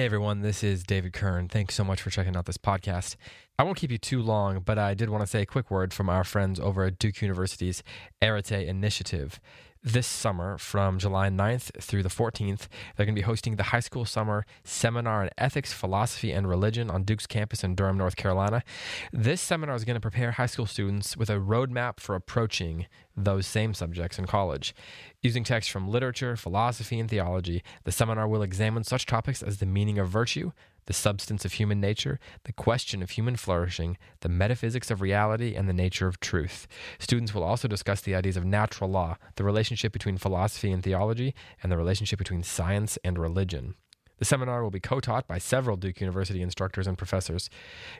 Hey everyone, this is David Kern. Thanks so much for checking out this podcast. I won't keep you too long, but I did want to say a quick word from our friends over at Duke University's Arete Initiative. This summer, from July 9th through the 14th, they're going to be hosting the High School Summer Seminar in Ethics, Philosophy, and Religion on Duke's campus in Durham, North Carolina. This seminar is going to prepare high school students with a roadmap for approaching those same subjects in college. Using texts from literature, philosophy, and theology, the seminar will examine such topics as the meaning of virtue, the substance of human nature, the question of human flourishing, the metaphysics of reality, and the nature of truth. Students will also discuss the ideas of natural law, the relationship between philosophy and theology, and the relationship between science and religion. The seminar will be co taught by several Duke University instructors and professors.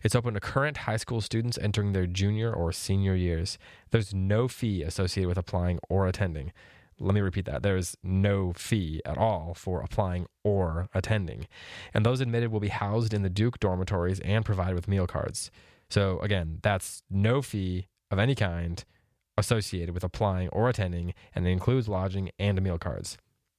It's open to current high school students entering their junior or senior years. There's no fee associated with applying or attending. Let me repeat that. There is no fee at all for applying or attending. And those admitted will be housed in the Duke dormitories and provided with meal cards. So, again, that's no fee of any kind associated with applying or attending, and it includes lodging and meal cards.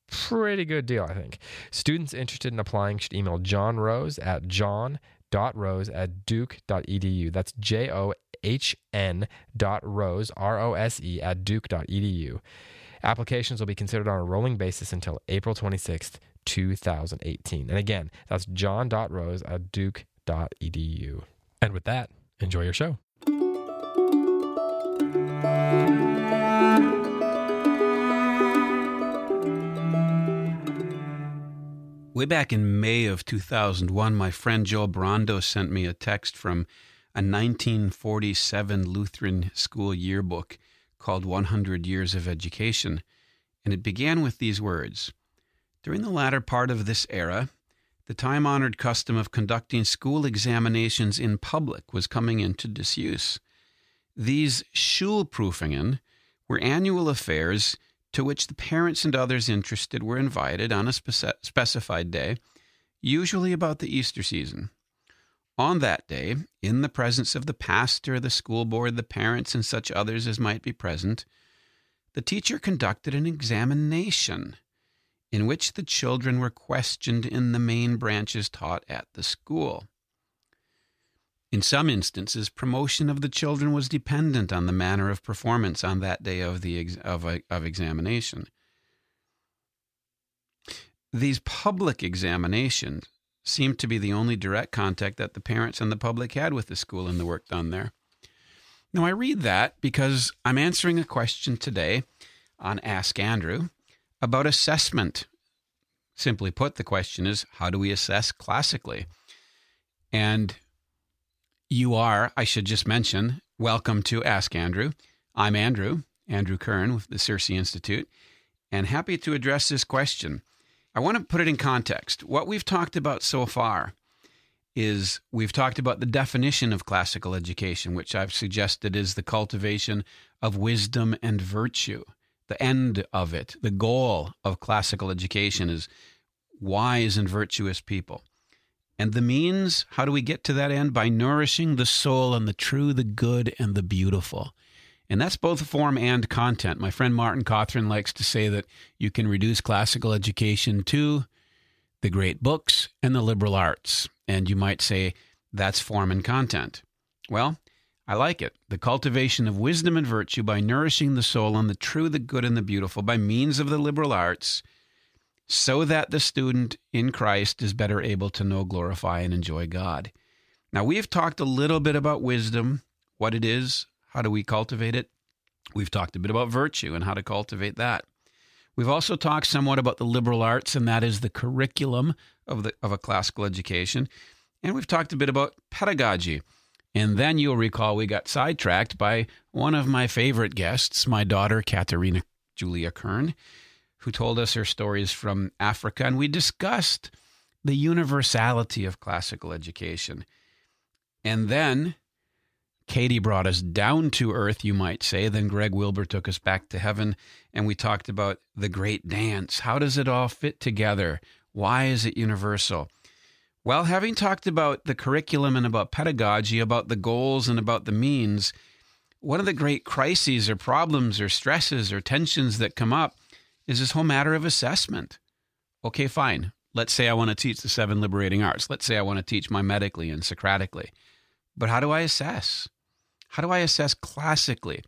Pretty good deal, I think. Students interested in applying should email John Rose at john.rose at duke.edu. That's J O H N dot rose, R O S E, at duke.edu. Applications will be considered on a rolling basis until April 26th, 2018. And again, that's john.rose at duke.edu. And with that, enjoy your show. Way back in May of 2001, my friend Joel Brando sent me a text from a 1947 Lutheran school yearbook called 100 Years of Education, and it began with these words During the latter part of this era, the time honored custom of conducting school examinations in public was coming into disuse. These Schulprüfungen were annual affairs to which the parents and others interested were invited on a spec- specified day, usually about the Easter season. On that day, in the presence of the pastor, the school board, the parents, and such others as might be present, the teacher conducted an examination in which the children were questioned in the main branches taught at the school. In some instances, promotion of the children was dependent on the manner of performance on that day of, the ex- of, a, of examination. These public examinations seemed to be the only direct contact that the parents and the public had with the school and the work done there. Now, I read that because I'm answering a question today on Ask Andrew about assessment. Simply put, the question is how do we assess classically? And you are, I should just mention, welcome to Ask Andrew. I'm Andrew, Andrew Kern with the Circe Institute, and happy to address this question. I want to put it in context. What we've talked about so far is we've talked about the definition of classical education, which I've suggested is the cultivation of wisdom and virtue. the end of it, the goal of classical education is wise and virtuous people. And the means, how do we get to that end? By nourishing the soul and the true, the good, and the beautiful. And that's both form and content. My friend Martin Cothran likes to say that you can reduce classical education to the great books and the liberal arts. And you might say that's form and content. Well, I like it. The cultivation of wisdom and virtue by nourishing the soul on the true, the good, and the beautiful by means of the liberal arts, so that the student in Christ is better able to know, glorify, and enjoy God. Now, we've talked a little bit about wisdom, what it is, how do we cultivate it. We've talked a bit about virtue and how to cultivate that. We've also talked somewhat about the liberal arts, and that is the curriculum of, the, of a classical education. And we've talked a bit about pedagogy and then you'll recall we got sidetracked by one of my favorite guests, my daughter, Katerina Julia Kern, who told us her stories from Africa. And we discussed the universality of classical education. And then Katie brought us down to earth, you might say. Then Greg Wilbur took us back to heaven, and we talked about the great dance. How does it all fit together? Why is it universal? Well, having talked about the curriculum and about pedagogy, about the goals and about the means, one of the great crises or problems or stresses or tensions that come up is this whole matter of assessment. Okay, fine. Let's say I want to teach the seven liberating arts. Let's say I want to teach mimetically and Socratically. But how do I assess? How do I assess classically?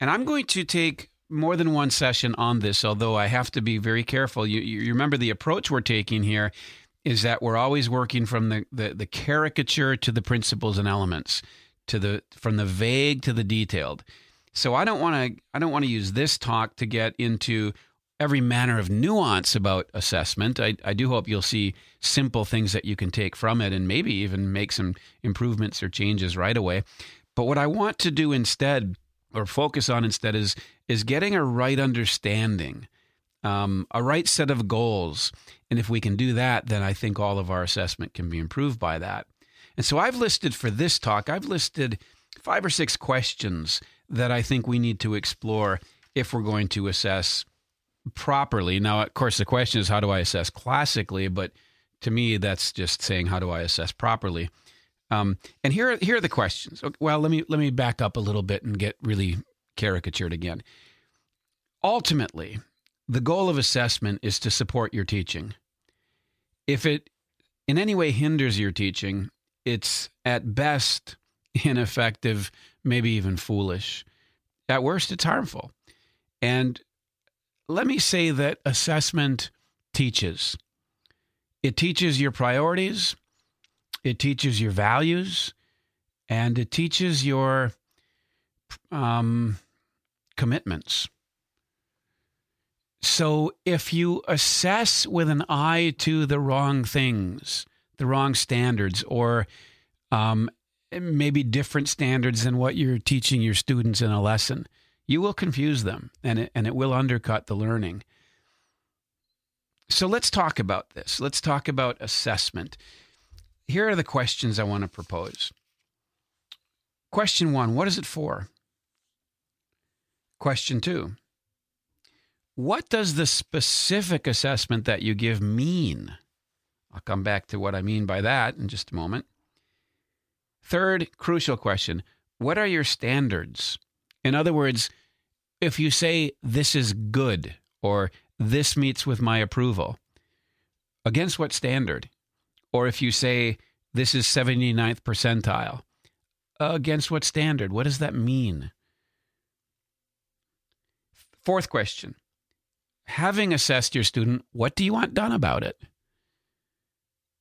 And I'm going to take more than one session on this, although I have to be very careful. You, you remember the approach we're taking here is that we're always working from the, the, the caricature to the principles and elements, to the from the vague to the detailed. So I don't want to I don't want to use this talk to get into every manner of nuance about assessment. I, I do hope you'll see simple things that you can take from it and maybe even make some improvements or changes right away. But what I want to do instead or focus on instead is is getting a right understanding, um, a right set of goals and if we can do that, then I think all of our assessment can be improved by that. And so I've listed for this talk, I've listed five or six questions that I think we need to explore if we're going to assess properly. Now, of course, the question is how do I assess classically? But to me, that's just saying how do I assess properly. Um, and here, are here are the questions. Well, let me let me back up a little bit and get really caricatured again. Ultimately, the goal of assessment is to support your teaching. If it in any way hinders your teaching, it's at best ineffective, maybe even foolish. At worst, it's harmful. And let me say that assessment teaches. It teaches your priorities, it teaches your values, and it teaches your um, commitments. So if you assess with an eye to the wrong things, the wrong standards, or um, maybe different standards than what you're teaching your students in a lesson, you will confuse them and it, and it will undercut the learning. So let's talk about this. Let's talk about assessment. Here are the questions I want to propose. Question one What is it for? Question two what does the specific assessment that you give mean? I'll come back to what I mean by that in just a moment. Third, crucial question What are your standards? In other words, if you say this is good or this meets with my approval, against what standard? Or if you say this is 79th percentile, against what standard? What does that mean? Fourth question having assessed your student, what do you want done about it?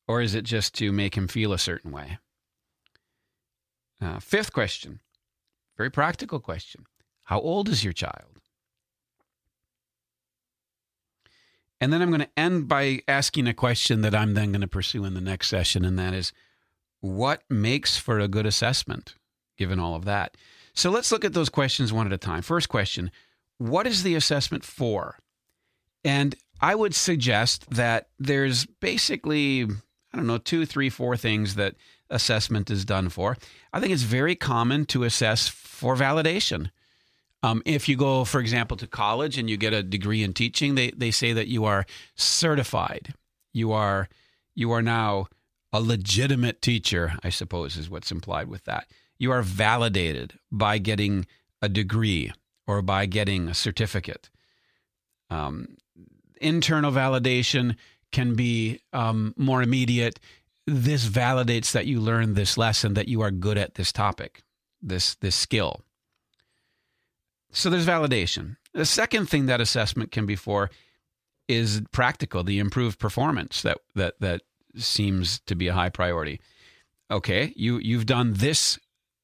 Or is it just to make him feel a certain way? Uh, fifth question, very practical question How old is your child? And then I'm going to end by asking a question that I'm then going to pursue in the next session, and that is what makes for a good assessment, given all of that? So let's look at those questions one at a time. First question What is the assessment for? And I would suggest that there's basically, I don't know, two, three, four things that assessment is done for. I think it's very common to assess for validation. Um, if you go, for example, to college and you get a degree in teaching, they, they say that you are certified. You are you are now a legitimate teacher, I suppose, is what's implied with that. You are validated by getting a degree or by getting a certificate. Um, internal validation can be um, more immediate. This validates that you learned this lesson, that you are good at this topic, this this skill. So there's validation. The second thing that assessment can be for is practical, the improved performance that that that seems to be a high priority. Okay, you you've done this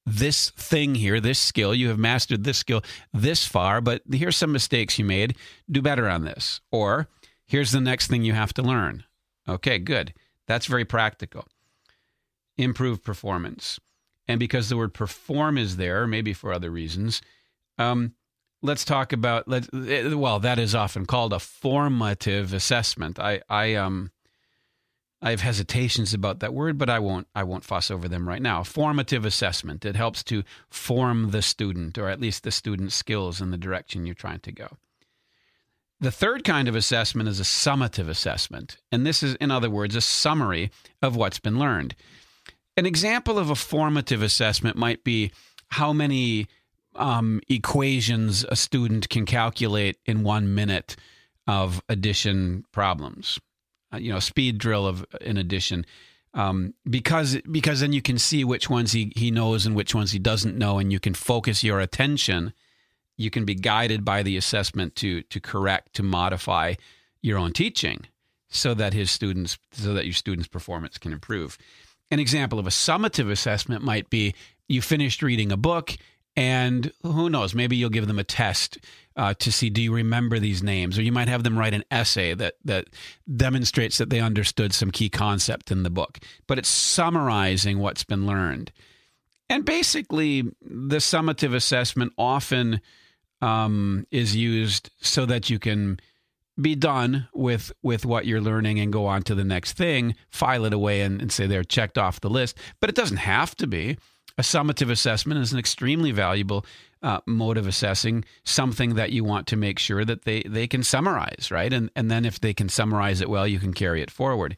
this thing here, this skill, you have mastered this skill this far, but here's some mistakes you made. Do better on this. Or here's the next thing you have to learn. Okay, good. That's very practical. Improve performance. And because the word perform is there, maybe for other reasons, um, let's talk about let eh, well that is often called a formative assessment i i um I have hesitations about that word, but I won't I won't fuss over them right now. Formative assessment. It helps to form the student or at least the student's skills in the direction you're trying to go. The third kind of assessment is a summative assessment, and this is in other words a summary of what's been learned. An example of a formative assessment might be how many um, equations a student can calculate in one minute of addition problems. Uh, you know, speed drill of in addition. Um, because because then you can see which ones he, he knows and which ones he doesn't know, and you can focus your attention. You can be guided by the assessment to to correct to modify your own teaching, so that his students so that your students' performance can improve. An example of a summative assessment might be you finished reading a book and who knows, maybe you'll give them a test uh, to see do you remember these names, or you might have them write an essay that that demonstrates that they understood some key concept in the book. But it's summarizing what's been learned, and basically the summative assessment often um, is used so that you can be done with with what you're learning and go on to the next thing, file it away, and, and say they're checked off the list. But it doesn't have to be a summative assessment is an extremely valuable uh, mode of assessing something that you want to make sure that they, they can summarize, right? And, and then if they can summarize it well, you can carry it forward.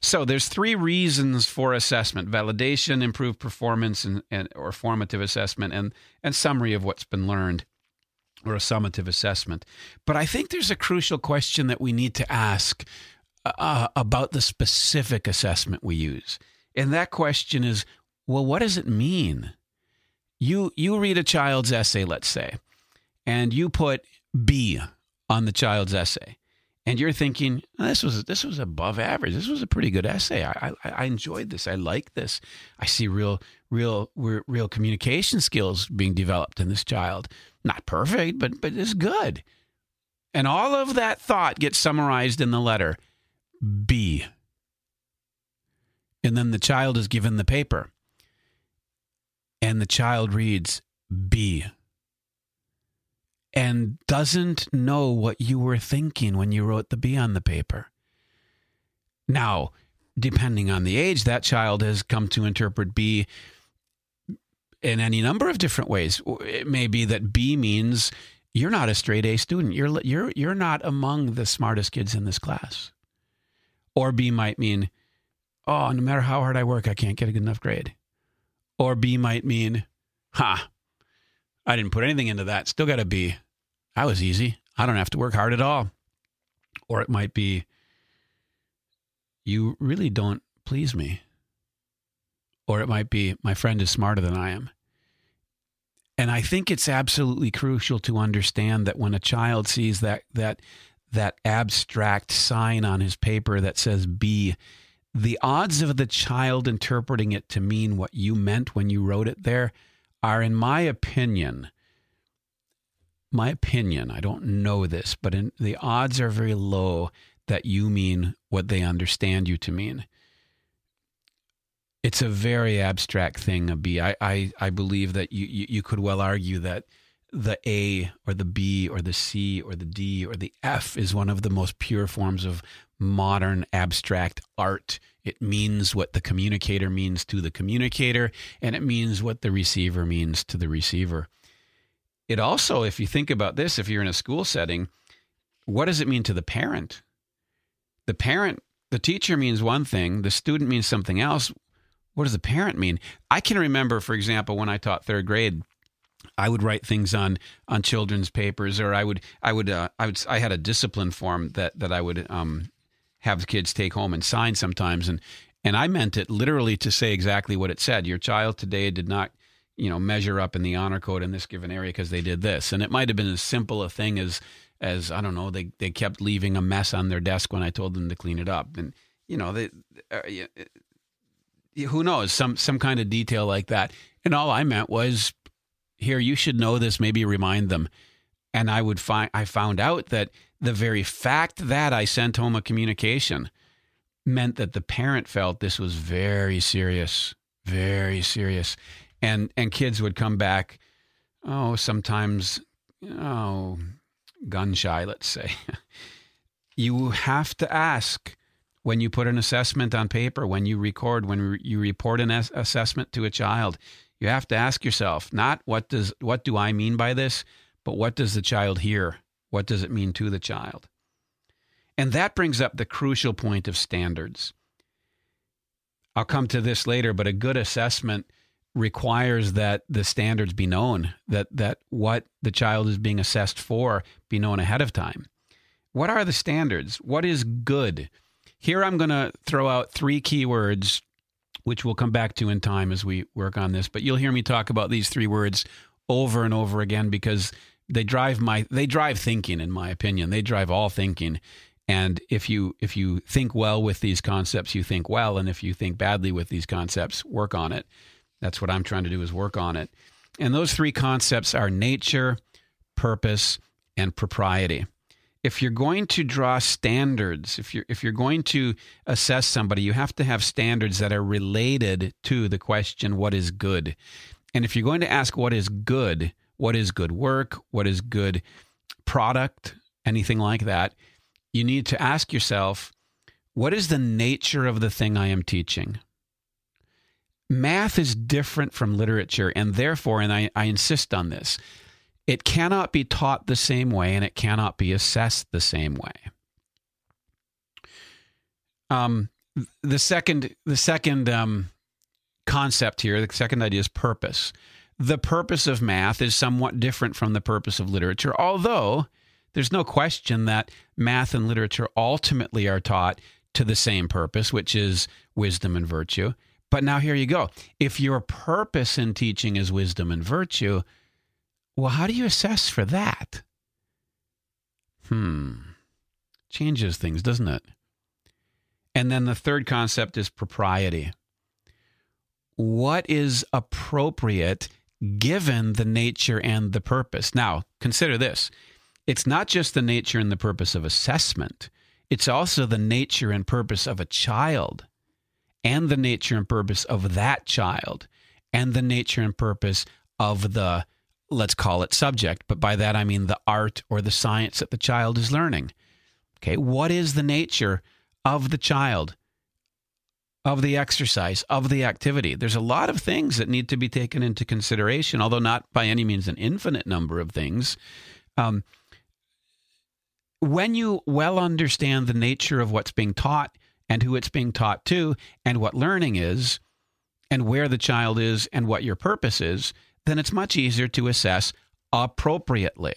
So there's three reasons for assessment: validation, improved performance, and, and or formative assessment, and and summary of what's been learned, or a summative assessment. But I think there's a crucial question that we need to ask uh, about the specific assessment we use, and that question is: well, what does it mean? You you read a child's essay, let's say, and you put B on the child's essay, and you're thinking oh, this was this was above average. This was a pretty good essay. I, I, I enjoyed this. I like this. I see real real real communication skills being developed in this child. Not perfect, but but it's good. And all of that thought gets summarized in the letter B. And then the child is given the paper and the child reads B and doesn't know what you were thinking when you wrote the B on the paper. Now, depending on the age, that child has come to interpret B in any number of different ways. It may be that B means you're not a straight A student. You're you're you're not among the smartest kids in this class. Or B might mean, oh, no matter how hard I work, I can't get a good enough grade. Or B might mean, ha, I didn't put anything into that. Still got a B. I was easy. I don't have to work hard at all. Or it might be, you really don't please me. Or it might be, my friend is smarter than I am. And I think it's absolutely crucial to understand that when a child sees that that that abstract sign on his paper that says B, the odds of the child interpreting it to mean what you meant when you wrote it there are, in my opinion, my opinion, I don't know this, but in, the odds are very low that you mean what they understand you to mean. It's a very abstract thing, a B. I, I, I believe that you, you, you could well argue that the A or the B or the C or the D or the F is one of the most pure forms of modern abstract art. It means what the communicator means to the communicator, and it means what the receiver means to the receiver. it also, if you think about this, if you're in a school setting, what does it mean to the parent? The parent, the teacher means one thing, the student means something else. What does the parent mean? I can remember, for example, when I taught third grade, I would write things on on children's papers, or I would I would uh, I would I had a discipline form that that I would um, have kids take home and sign sometimes, and and I meant it literally to say exactly what it said. Your child today did not you know measure up in the honor code in this given area because they did this, and it might have been as simple a thing as as I don't know they they kept leaving a mess on their desk when I told them to clean it up, and you know they. Uh, who knows? Some some kind of detail like that. And all i meant was here you should know this. Maybe remind them. And i would find i found out that the very fact that i sent home a communication meant that the parent felt this was very serious very serious and and kids would come back oh sometimes oh gun shy let's say you have to ask when you put an assessment on paper when you record when you report an assessment to a child you have to ask yourself not what does what do I mean by this, but what does the child hear? What does it mean to the child? And that brings up the crucial point of standards. I'll come to this later, but a good assessment requires that the standards be known, that that what the child is being assessed for be known ahead of time. What are the standards? What is good? Here I'm going to throw out three keywords which we'll come back to in time as we work on this. But you'll hear me talk about these three words over and over again because they drive my they drive thinking in my opinion. They drive all thinking. And if you if you think well with these concepts, you think well, and if you think badly with these concepts, work on it. That's what I'm trying to do is work on it. And those three concepts are nature, purpose, and propriety if you're going to draw standards, if you're if you're going to assess somebody, you have to have standards that are related to the question what is good. And if you're going to ask what is good, what is good work, what is good product, anything like that, you need to ask yourself, what is the nature of the thing I am teaching? Math is different from literature, and therefore, and I, I insist on this, it cannot be taught the same way and it cannot be assessed the same way. Um, the second, the second um, concept here, the second idea is purpose. The purpose of math is somewhat different from the purpose of literature, although there's no question that math and literature ultimately are taught to the same purpose, which is wisdom and virtue. But now here you go. If your purpose in teaching is wisdom and virtue, well, how do you assess for that? Hmm. Changes things, doesn't it? And then the third concept is propriety. What is appropriate given the nature and the purpose? Now, consider this it's not just the nature and the purpose of assessment, it's also the nature and purpose of a child, and the nature and purpose of that child, and the nature and purpose of the let's call it subject, but by that I mean the art or the science that the child is learning. Okay, what is the nature of the child, of the exercise, of the activity? There's a lot of things that need to be taken into consideration, although not by any means an infinite number of things. Um, when you well understand the nature of what's being taught and who it's being taught to, and what learning is, and where the child is, and what your purpose is, then it's much easier to assess appropriately.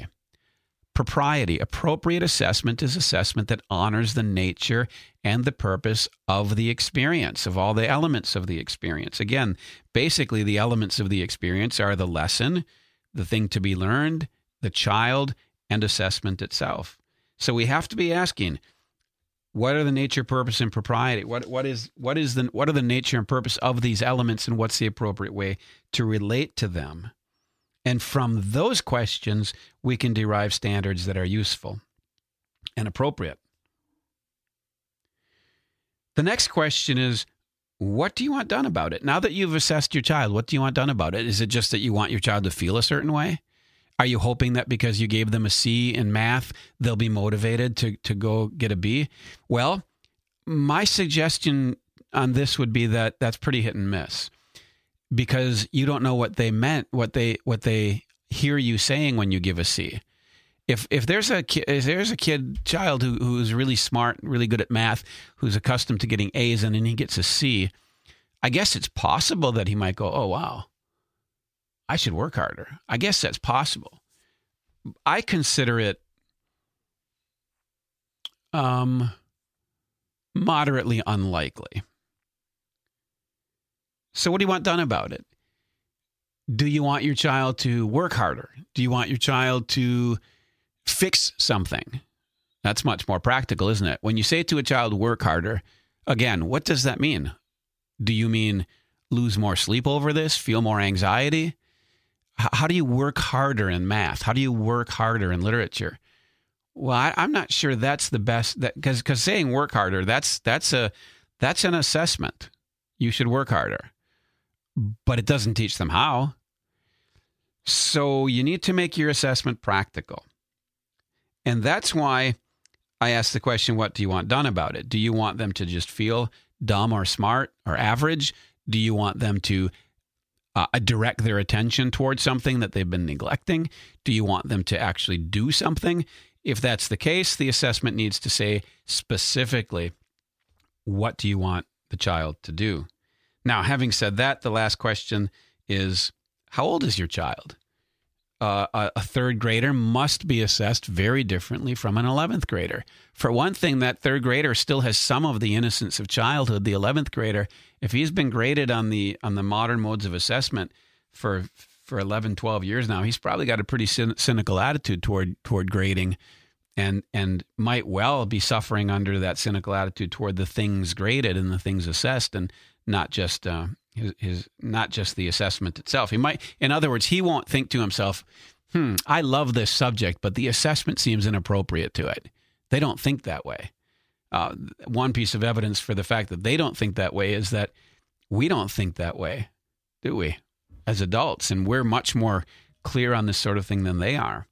Propriety, appropriate assessment is assessment that honors the nature and the purpose of the experience, of all the elements of the experience. Again, basically, the elements of the experience are the lesson, the thing to be learned, the child, and assessment itself. So we have to be asking, what are the nature, purpose, and propriety? What what is what is the what are the nature and purpose of these elements, and what's the appropriate way to relate to them? And from those questions, we can derive standards that are useful and appropriate. The next question is what do you want done about it? Now that you've assessed your child, what do you want done about it? Is it just that you want your child to feel a certain way? Are you hoping that because you gave them a C in math, they'll be motivated to, to go get a B? Well, my suggestion on this would be that that's pretty hit and miss because you don't know what they meant, what they what they hear you saying when you give a C. If if there's a ki- if there's a kid child who who's really smart, really good at math, who's accustomed to getting A's and then he gets a C, I guess it's possible that he might go, "Oh wow, I should work harder." I guess that's possible. I consider it um moderately unlikely. So what do you want done about it? Do you want your child to work harder? Do you want your child to fix something? That's much more practical, isn't it? When you say to a child, work harder, again, what does that mean? Do you mean lose more sleep over this, feel more anxiety? How do you work harder in math? How do you work harder in literature? Well, I, am not sure that's the best because because saying work harder that's that's a that's an assessment. You should work harder, but it doesn't teach them how. So you need to make your assessment practical, and that's why I asked the question: What do you want done about it? Do you want them to just feel dumb or smart or average? Do you want them to uh, direct their attention towards something that they've been neglecting? Do you want them to actually do something? If that's the case, the assessment needs to say specifically, what do you want the child to do? Now, having said that, the last question is how old is your child? Uh, a, third grader must be assessed very differently from an 11th grader. For one thing, that third grader still has some of the innocence of childhood. The 11th grader, if he's been graded on the on the modern modes of assessment for for 11, 12 years now, he's probably got a pretty cynical attitude toward toward grading and and might well be suffering under that cynical attitude toward the things graded and the things assessed and not just uh, his, his not just the assessment itself. He might in other words, he won't think to himself, "Hmm, I love this subject, but the assessment seems inappropriate to it." They don't think that way. Uh, one piece of evidence for the fact that they don't think that way is that we don't think that way, do we? as adults, and we're much more clear on this sort of thing than they are.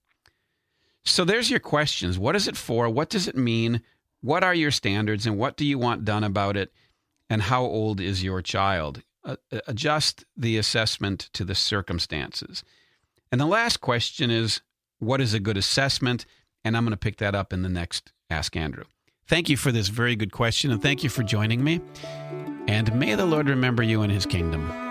So there's your questions. What is it for? What does it mean? What are your standards and what do you want done about it? And how old is your child? Uh, adjust the assessment to the circumstances. And the last question is what is a good assessment? And I'm going to pick that up in the next Ask Andrew. Thank you for this very good question and thank you for joining me. And may the Lord remember you in his kingdom.